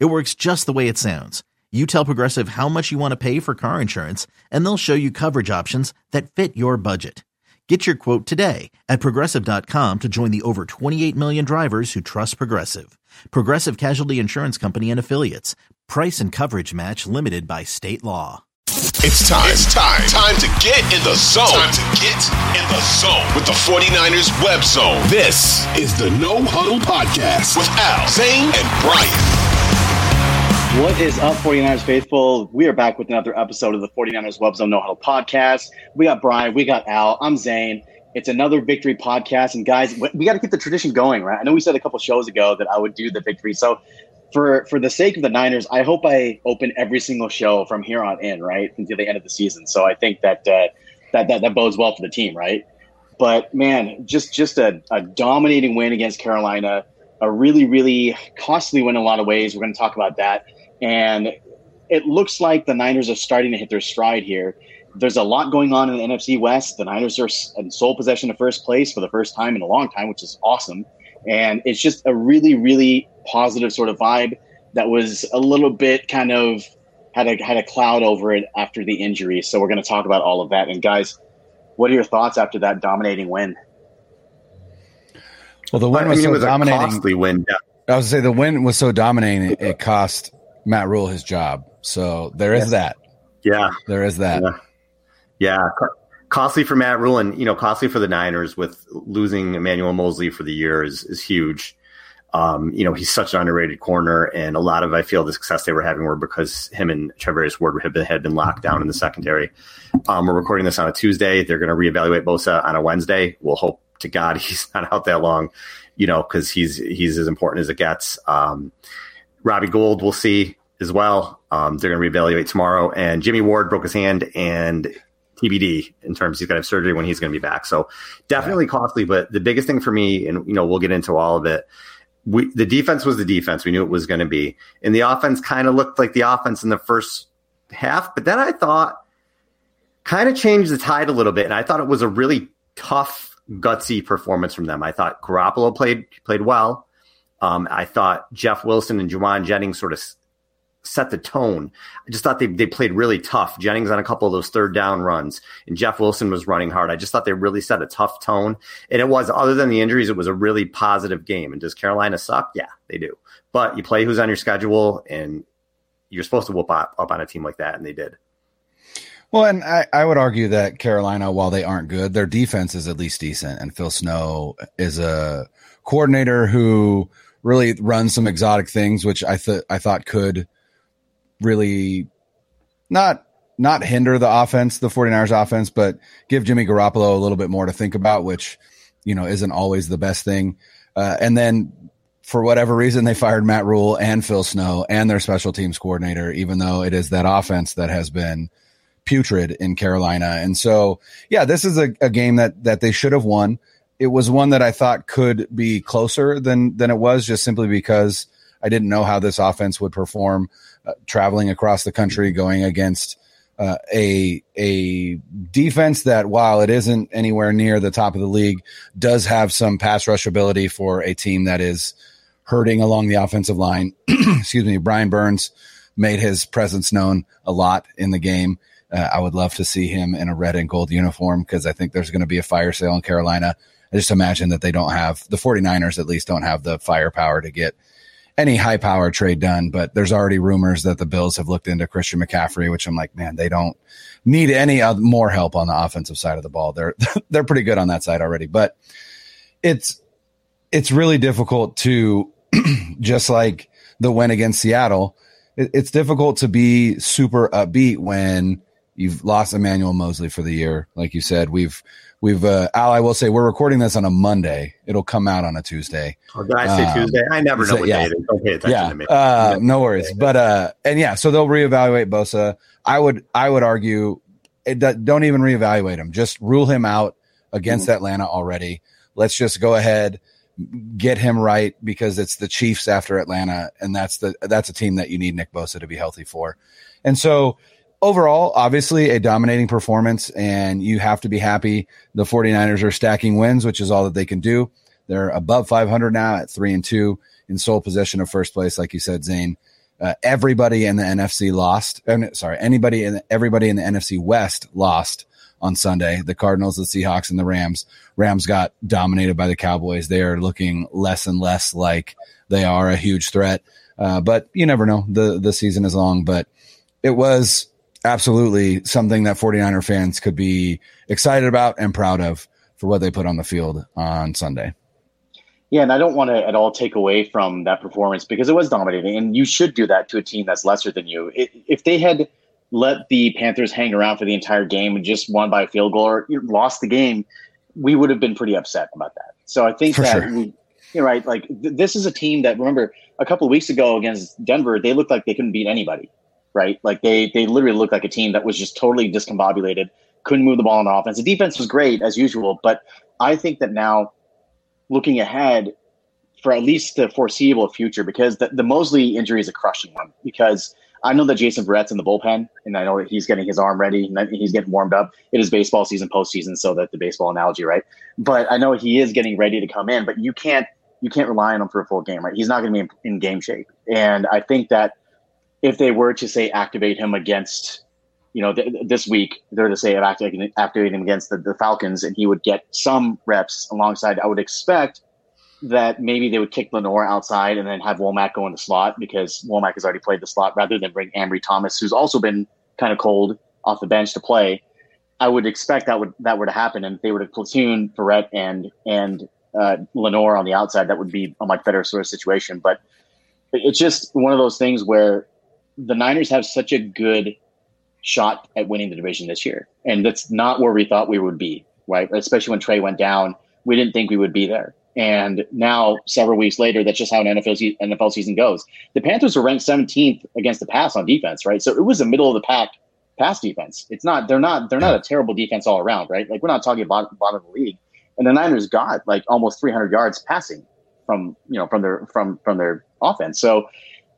It works just the way it sounds. You tell Progressive how much you want to pay for car insurance, and they'll show you coverage options that fit your budget. Get your quote today at progressive.com to join the over 28 million drivers who trust Progressive. Progressive Casualty Insurance Company and Affiliates. Price and coverage match limited by state law. It's time. It's time. Time to get in the zone. Time to get in the zone with the 49ers web zone. This is the No Huddle Podcast with Al, Zane, and Brian. What is up, 49ers faithful? We are back with another episode of the 49ers Web Zone Huddle podcast. We got Brian, we got Al, I'm Zane. It's another victory podcast. And guys, we got to keep the tradition going, right? I know we said a couple shows ago that I would do the victory. So for for the sake of the Niners, I hope I open every single show from here on in, right, until the end of the season. So I think that uh, that, that that bodes well for the team, right? But man, just just a, a dominating win against Carolina, a really really costly win in a lot of ways. We're going to talk about that. And it looks like the Niners are starting to hit their stride here. There's a lot going on in the NFC West. The Niners are in sole possession of first place for the first time in a long time, which is awesome. And it's just a really, really positive sort of vibe that was a little bit kind of had a had a cloud over it after the injury. So we're going to talk about all of that. And guys, what are your thoughts after that dominating win? Well, the win was I mean, so was dominating. A costly win. I would say the win was so dominating it, it cost Matt Rhule his job. So there is that. Yeah. There is that. Yeah. yeah. Costly for Matt Rhule and, you know, costly for the Niners with losing Emmanuel Moseley for the year is, is huge. Um, you know, he's such an underrated corner, and a lot of I feel the success they were having were because him and Charvarius Ward had been, had been locked down in the secondary. Um, we're recording this on a Tuesday. They're going to reevaluate Bosa on a Wednesday. We'll hope to God he's not out that long, you know, because he's he's as important as it gets. Um, Robbie Gould, we'll see as well. Um, they're going to reevaluate tomorrow. And Jimmy Ward broke his hand and TBD in terms he's going to have surgery when he's going to be back. So definitely yeah. costly. But the biggest thing for me, and you know, we'll get into all of it. We, the defense was the defense. We knew it was going to be, and the offense kind of looked like the offense in the first half. But then I thought kind of changed the tide a little bit, and I thought it was a really tough, gutsy performance from them. I thought Garoppolo played played well. Um, I thought Jeff Wilson and Jauan Jennings sort of set the tone. I just thought they, they played really tough. Jennings on a couple of those third down runs, and Jeff Wilson was running hard. I just thought they really set a tough tone. And it was, other than the injuries, it was a really positive game. And does Carolina suck? Yeah, they do. But you play who's on your schedule, and you're supposed to whoop up, up on a team like that, and they did. Well, and I, I would argue that Carolina, while they aren't good, their defense is at least decent. And Phil Snow is a coordinator who really run some exotic things, which I thought I thought could really not not hinder the offense, the 49ers offense, but give Jimmy Garoppolo a little bit more to think about, which, you know, isn't always the best thing. Uh, and then for whatever reason, they fired Matt Rhule and Phil Snow and their special teams coordinator, even though it is that offense that has been putrid in Carolina. And so, yeah, this is a, a game that, that they should have won. It was one that I thought could be closer than, than it was just simply because I didn't know how this offense would perform uh, traveling across the country, going against uh, a a defense that, while it isn't anywhere near the top of the league, does have some pass rush ability for a team that is hurting along the offensive line. Excuse me, Brian Burns made his presence known a lot in the game. Uh, I would love to see him in a red and gold uniform because I think there's going to be a fire sale in Carolina. I just imagine that they don't have the 49ers at least don't have the firepower to get any high power trade done, but there's already rumors that the Bills have looked into Christian McCaffrey, which I'm like, man, they don't need any more help on the offensive side of the ball. They're they're pretty good on that side already, but it's it's really difficult to just like the win against Seattle. It, it's difficult to be super upbeat when You've lost Emmanuel Moseley for the year, like you said. We've we've uh, Al. I will say we're recording this on a Monday. It'll come out on a Tuesday. Or did I say um, Tuesday? I never know what yeah. day it is. Don't pay attention yeah. to me. Uh, no worries. But uh, and yeah, so they'll reevaluate Bosa. I would I would argue, it, don't even reevaluate him. Just rule him out against mm-hmm. Atlanta already. Let's just go ahead get him right because it's the Chiefs after Atlanta, and that's the that's a team that you need Nick Bosa to be healthy for. And so overall, obviously a dominating performance, and you have to be happy. The 49ers are stacking wins, which is all that they can do. They're above 500 now at three and two in sole possession of first place, like you said, Zane. Uh, everybody in the NFC lost. Uh, sorry, anybody in everybody in the NFC West lost on Sunday. The Cardinals, the Seahawks, and the Rams. Rams got dominated by the Cowboys. They are looking less and less like they are a huge threat. Uh, but you never know. The the season is long, but it was absolutely something that 49er fans could be excited about and proud of for what they put on the field on Sunday. Yeah, and I don't want to at all take away from that performance because it was dominating, and you should do that to a team that's lesser than you. If they had let the Panthers hang around for the entire game and just won by a field goal or lost the game, we would have been pretty upset about that. So I think for that sure. we, you're right. Like th- this is a team that remember a couple of weeks ago against Denver, they looked like they couldn't beat anybody, right? Like they they literally looked like a team that was just totally discombobulated, couldn't move the ball on offense. The defense was great as usual, but I think that now looking ahead for at least the foreseeable future, because the, the Moseley injury is a crushing one because I know that Jason Verrett's in the bullpen, and I know that he's getting his arm ready and he's getting warmed up. It is baseball season, postseason, so that the baseball analogy, right? But I know he is getting ready to come in, but you can't you can't rely on him for a full game, right? He's not going to be in, in game shape, and I think that if they were to say activate him against, you know, th- this week, they're to say activate, activate him against the, the Falcons, and he would get some reps alongside. I would expect that maybe they would kick Lenoir outside and then have Womack go in the slot because Womack has already played the slot rather than bring Ambry Thomas, who's also been kind of cold off the bench to play. I would expect that would that were to happen, and if they were to platoon Verrett and and uh, Lenoir on the outside, that would be a much better sort of situation. But it's just one of those things where the Niners have such a good shot at winning the division this year, and that's not where we thought we would be, right? Especially when Trey went down, we didn't think we would be there. And now, several weeks later, that's just how an NFL, NFL season goes. The Panthers were ranked 17th against the pass on defense, right? So it was a middle of the pack pass defense. It's not they're not they're not a terrible defense all around, right? Like we're not talking about bottom of the league. And the Niners got like almost 300 yards passing from you know from their from from their offense. So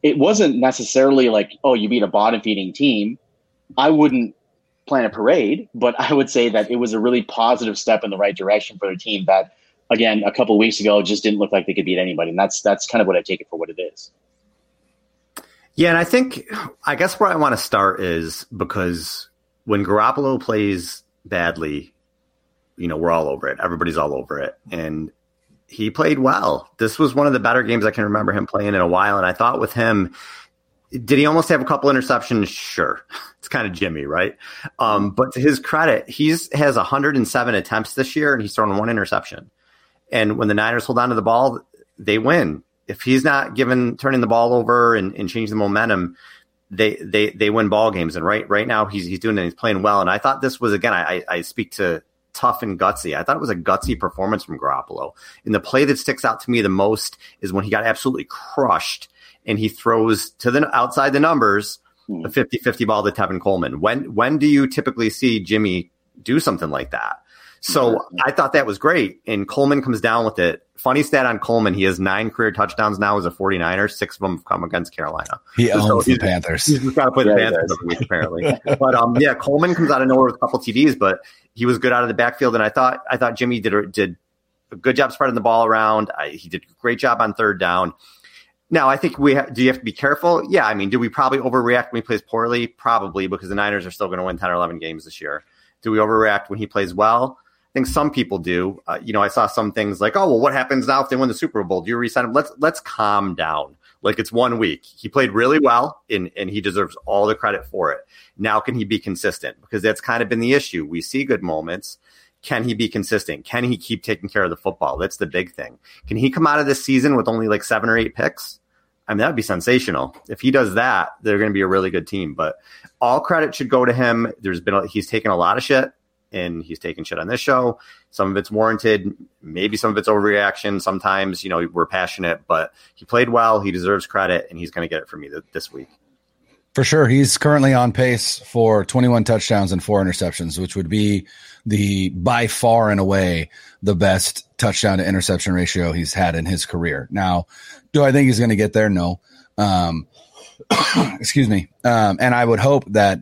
it wasn't necessarily like oh you beat a bottom feeding team. I wouldn't plan a parade, but I would say that it was a really positive step in the right direction for the team that again, a couple weeks ago, just didn't look like they could beat anybody. And that's that's kind of what I take it for what it is. Yeah, and I think I guess where I want to start is because when Garoppolo plays badly, you know, we're all over it. Everybody's all over it. And he played well. This was one of the better games I can remember him playing in a while. And I thought with him, did he almost have a couple interceptions? Sure. It's kind of Jimmy, right? Um, but to his credit, he's has 107 attempts this year and he's thrown one interception. And when the Niners hold on to the ball, they win. If he's not given turning the ball over and, and changing the momentum, they they they win ball games. And right right now he's he's doing it. He's playing well. And I thought this was again. I I speak to tough and gutsy. I thought it was a gutsy performance from Garoppolo. And the play that sticks out to me the most is when he got absolutely crushed and he throws to the outside the numbers hmm. a 50-50 ball to Tevin Coleman. When when do you typically see Jimmy do something like that? So I thought that was great. And Coleman comes down with it. Funny stat on Coleman, he has nine career touchdowns now as a 49er. Six of them have come against Carolina. He owns so the Panthers. He's got to play yeah, the Panthers every week, apparently. but um, yeah, Coleman comes out of nowhere with a couple TDs, but he was good out of the backfield. And I thought I thought Jimmy did a, did a good job spreading the ball around. I, he did a great job on third down. Now, I think we ha- do you have to be careful? Yeah, I mean, do we probably overreact when he plays poorly? Probably because the Niners are still going to win 10 or 11 games this year. Do we overreact when he plays well? Think some people do. Uh, you know, I saw some things like, oh, well, what happens now if they win the Super Bowl? Do you resign him? Let's let's calm down. Like it's one week. He played really well, and and he deserves all the credit for it. Now, can he be consistent? Because that's kind of been the issue. We see good moments. Can he be consistent? Can he keep taking care of the football? That's the big thing. Can he come out of this season with only like seven or eight picks? I mean, that would be sensational. If he does that, they're going to be a really good team. But all credit should go to him. There's been a, he's taken a lot of shit, and he's taking shit on this show. Some of it's warranted, maybe some of it's overreaction. Sometimes, you know, we're passionate, but he played well. He deserves credit, and he's going to get it from me th- this week. For sure. He's currently on pace for 21 touchdowns and four interceptions, which would be the by far and away the best touchdown to interception ratio he's had in his career. Now, do I think he's going to get there? No. Um, excuse me. Um, and I would hope that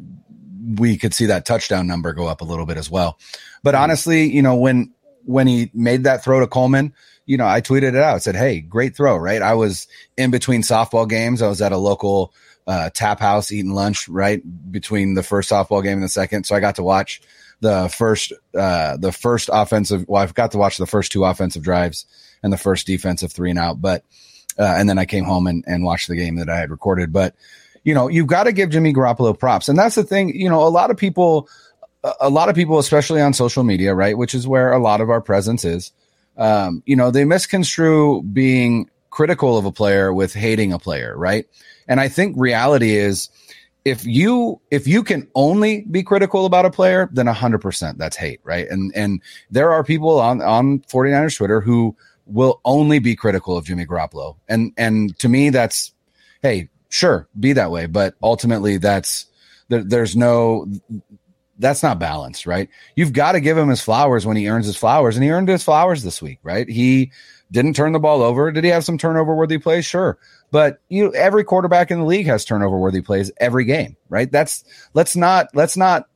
we could see that touchdown number go up a little bit as well. But honestly, you know, when when he made that throw to Coleman, you know, I tweeted it out. said, "Hey, great throw!" Right? I was in between softball games. I was at a local uh, tap house eating lunch right between the first softball game and the second. So I got to watch the first uh, the first offensive. Well, I've got to watch the first two offensive drives and the first defensive three and out. But uh, and then I came home and, and watched the game that I had recorded. But you know, you've got to give Jimmy Garoppolo props, and that's the thing. You know, a lot of people, a lot of people, especially on social media, right, which is where a lot of our presence is. Um, you know, they misconstrue being critical of a player with hating a player, right? And I think reality is if you if you can only be critical about a player, then 100% that's hate, right? And and there are people on on 49ers Twitter who will only be critical of Jimmy Garoppolo. And and to me that's hey, sure, be that way, but ultimately that's there, there's no that's not balanced, right? You've got to give him his flowers when he earns his flowers, and he earned his flowers this week, right? He didn't turn the ball over. Did he have some turnover worthy plays? Sure. But you every quarterback in the league has turnover worthy plays every game, right? That's let's not let's not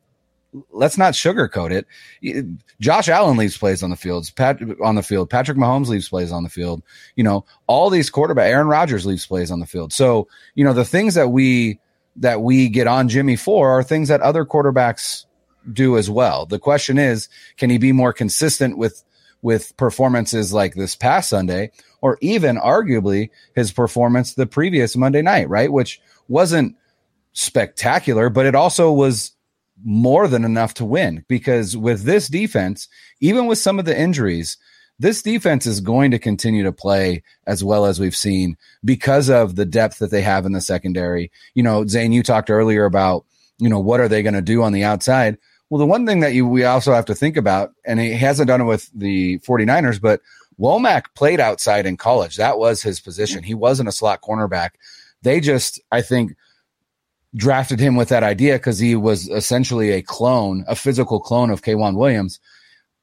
let's not sugarcoat it. Josh Allen leaves plays on the field. Pat on the field. Patrick Mahomes leaves plays on the field. You know, all these quarterback. Aaron Rodgers leaves plays on the field. So you know the things that we that we get on Jimmy for are things that other quarterbacks do as well. The question is, can he be more consistent with with performances like this past Sunday, or even arguably his performance the previous Monday night, right? Which wasn't spectacular, but it also was more than enough to win because with this defense, even with some of the injuries, this defense is going to continue to play as well as we've seen because of the depth that they have in the secondary. You know, Zane, you talked earlier about, you know, what are they going to do on the outside? Well, the one thing that you we also have to think about, and he hasn't done it with the 49ers, but Womack played outside in college. That was his position. He wasn't a slot cornerback. They just, I think, drafted him with that idea because he was essentially a clone, a physical clone of K'Waun Williams,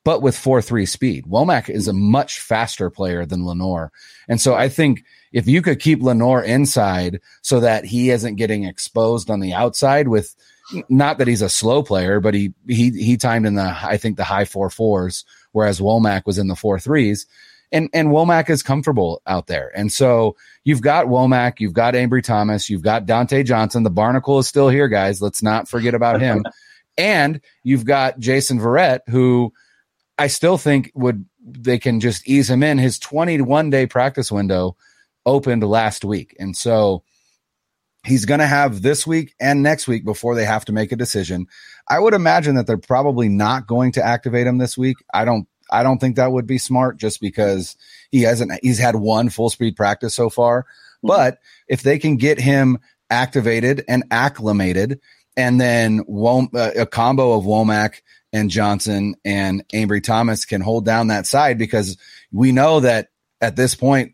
but with 4 3 speed. Womack is a much faster player than Lenoir. And so I think if you could keep Lenoir inside so that he isn't getting exposed on the outside with not that he's a slow player, but he he he timed in the I think the high four fours, whereas Womack was in the four threes. And and Womack is comfortable out there. And so you've got Womack, you've got Ambry Thomas, you've got Dontae Johnson. The barnacle is still here, guys. Let's not forget about him. and you've got Jason Verrett, who I still think would they can just ease him in. His 21 day practice window opened last week. And so he's going to have this week and next week before they have to make a decision. I would imagine that they're probably not going to activate him this week. I don't I don't think that would be smart just because he hasn't he's had one full speed practice so far. Mm-hmm. But if they can get him activated and acclimated and then Wom- uh, a combo of Womack and Johnson and Ambry Thomas can hold down that side because we know that at this point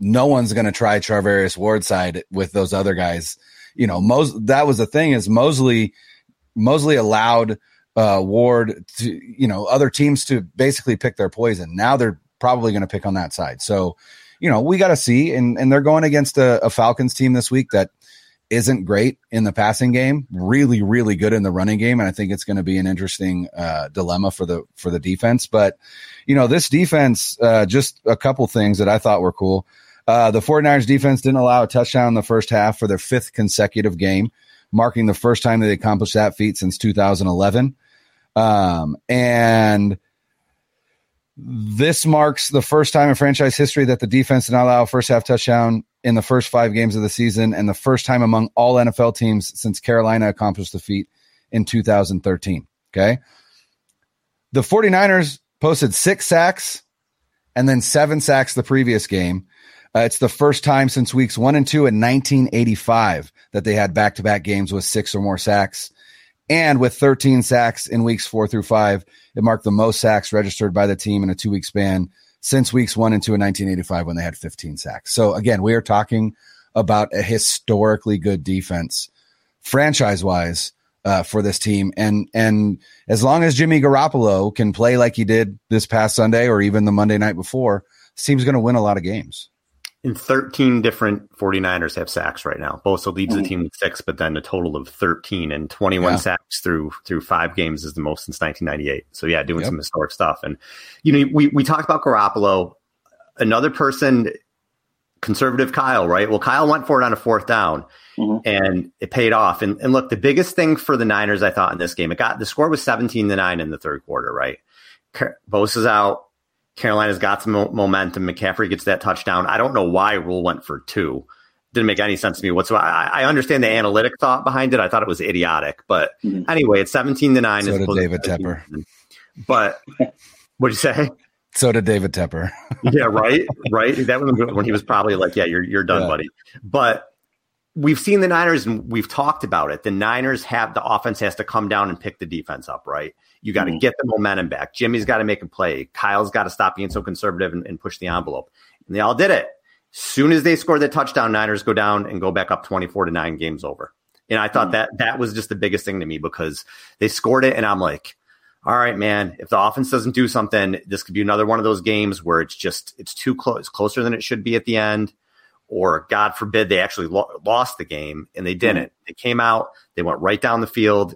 no one's going to try Charvarius Ward side with those other guys. You know, Mos- that was the thing is Moseley, Moseley allowed uh, Ward to, you know, other teams to basically pick their poison. Now they're probably going to pick on that side. So, you know, we got to see, and and they're going against a, a Falcons team this week that isn't great in the passing game, really, really good in the running game. And I think it's going to be an interesting uh, dilemma for the for the defense. But you know, this defense, uh, just a couple things that I thought were cool. Uh, the 49ers defense didn't allow a touchdown in the first half for their fifth consecutive game, marking the first time they accomplished that feat since 2011. Um, and this marks the first time in franchise history that the defense did not allow a first half touchdown in the first five games of the season, and the first time among all NFL teams since Carolina accomplished the feat in 2013. Okay. The 49ers posted six sacks and then seven sacks the previous game. Uh, it's the first time since weeks one and two in 1985 that they had back to back games with six or more sacks. And with 13 sacks in weeks four through five, it marked the most sacks registered by the team in a two week span since weeks one and two in 1985 when they had 15 sacks. So again, we are talking about a historically good defense, franchise wise, uh, for this team. And and as long as Jimmy Garoppolo can play like he did this past Sunday or even the Monday night before, this team's going to win a lot of games. In 13 different 49ers have sacks right now. Bosa leads mm-hmm. the team with six, but then a total of 13 and 21 yeah. sacks through through five games is the most since 1998. So yeah, doing yep. some historic stuff. And you know, we we talked about Garoppolo. Another person conservative Kyle, right? Well, Kyle went for it on a fourth down mm-hmm. and it paid off. And, and look, the biggest thing for the Niners, I thought in this game, it got the score was 17 to 9 in the third quarter, right? Bosa's out. Carolina's got some momentum. McCaffrey gets that touchdown. I don't know why Rhule went for two. Didn't make any sense to me whatsoever. I, I understand the analytic thought behind it. I thought it was idiotic, but mm-hmm. anyway, it's 17 to 9. So did David Tepper. But what'd you say? So did David Tepper. yeah, right, right. That was when he was probably like, "Yeah, you're you're done, yeah. buddy." But we've seen the Niners and we've talked about it. The Niners have the offense has to come down and pick the defense up, right? You got to mm-hmm. get the momentum back. Jimmy's got to make a play. Kyle's got to stop being so conservative and, and, push the envelope. And they all did it. Soon as they scored the touchdown, Niners go down and go back up 24 to 9 games over. And I thought mm-hmm. that that was just the biggest thing to me because they scored it and I'm like, all right, man, if the offense doesn't do something, this could be another one of those games where it's just it's too close, closer than it should be at the end or God forbid they actually lo- lost the game and they didn't. Mm-hmm. They came out, they went right down the field.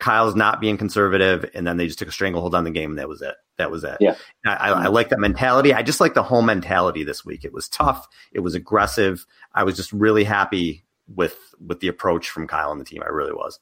Kyle's not being conservative, and then they just took a stranglehold on the game, and that was it. That was it. Yeah, I, I, I like that mentality. I just like the whole mentality this week. It was tough. It was aggressive. I was just really happy with with the approach from Kyle and the team. I really was.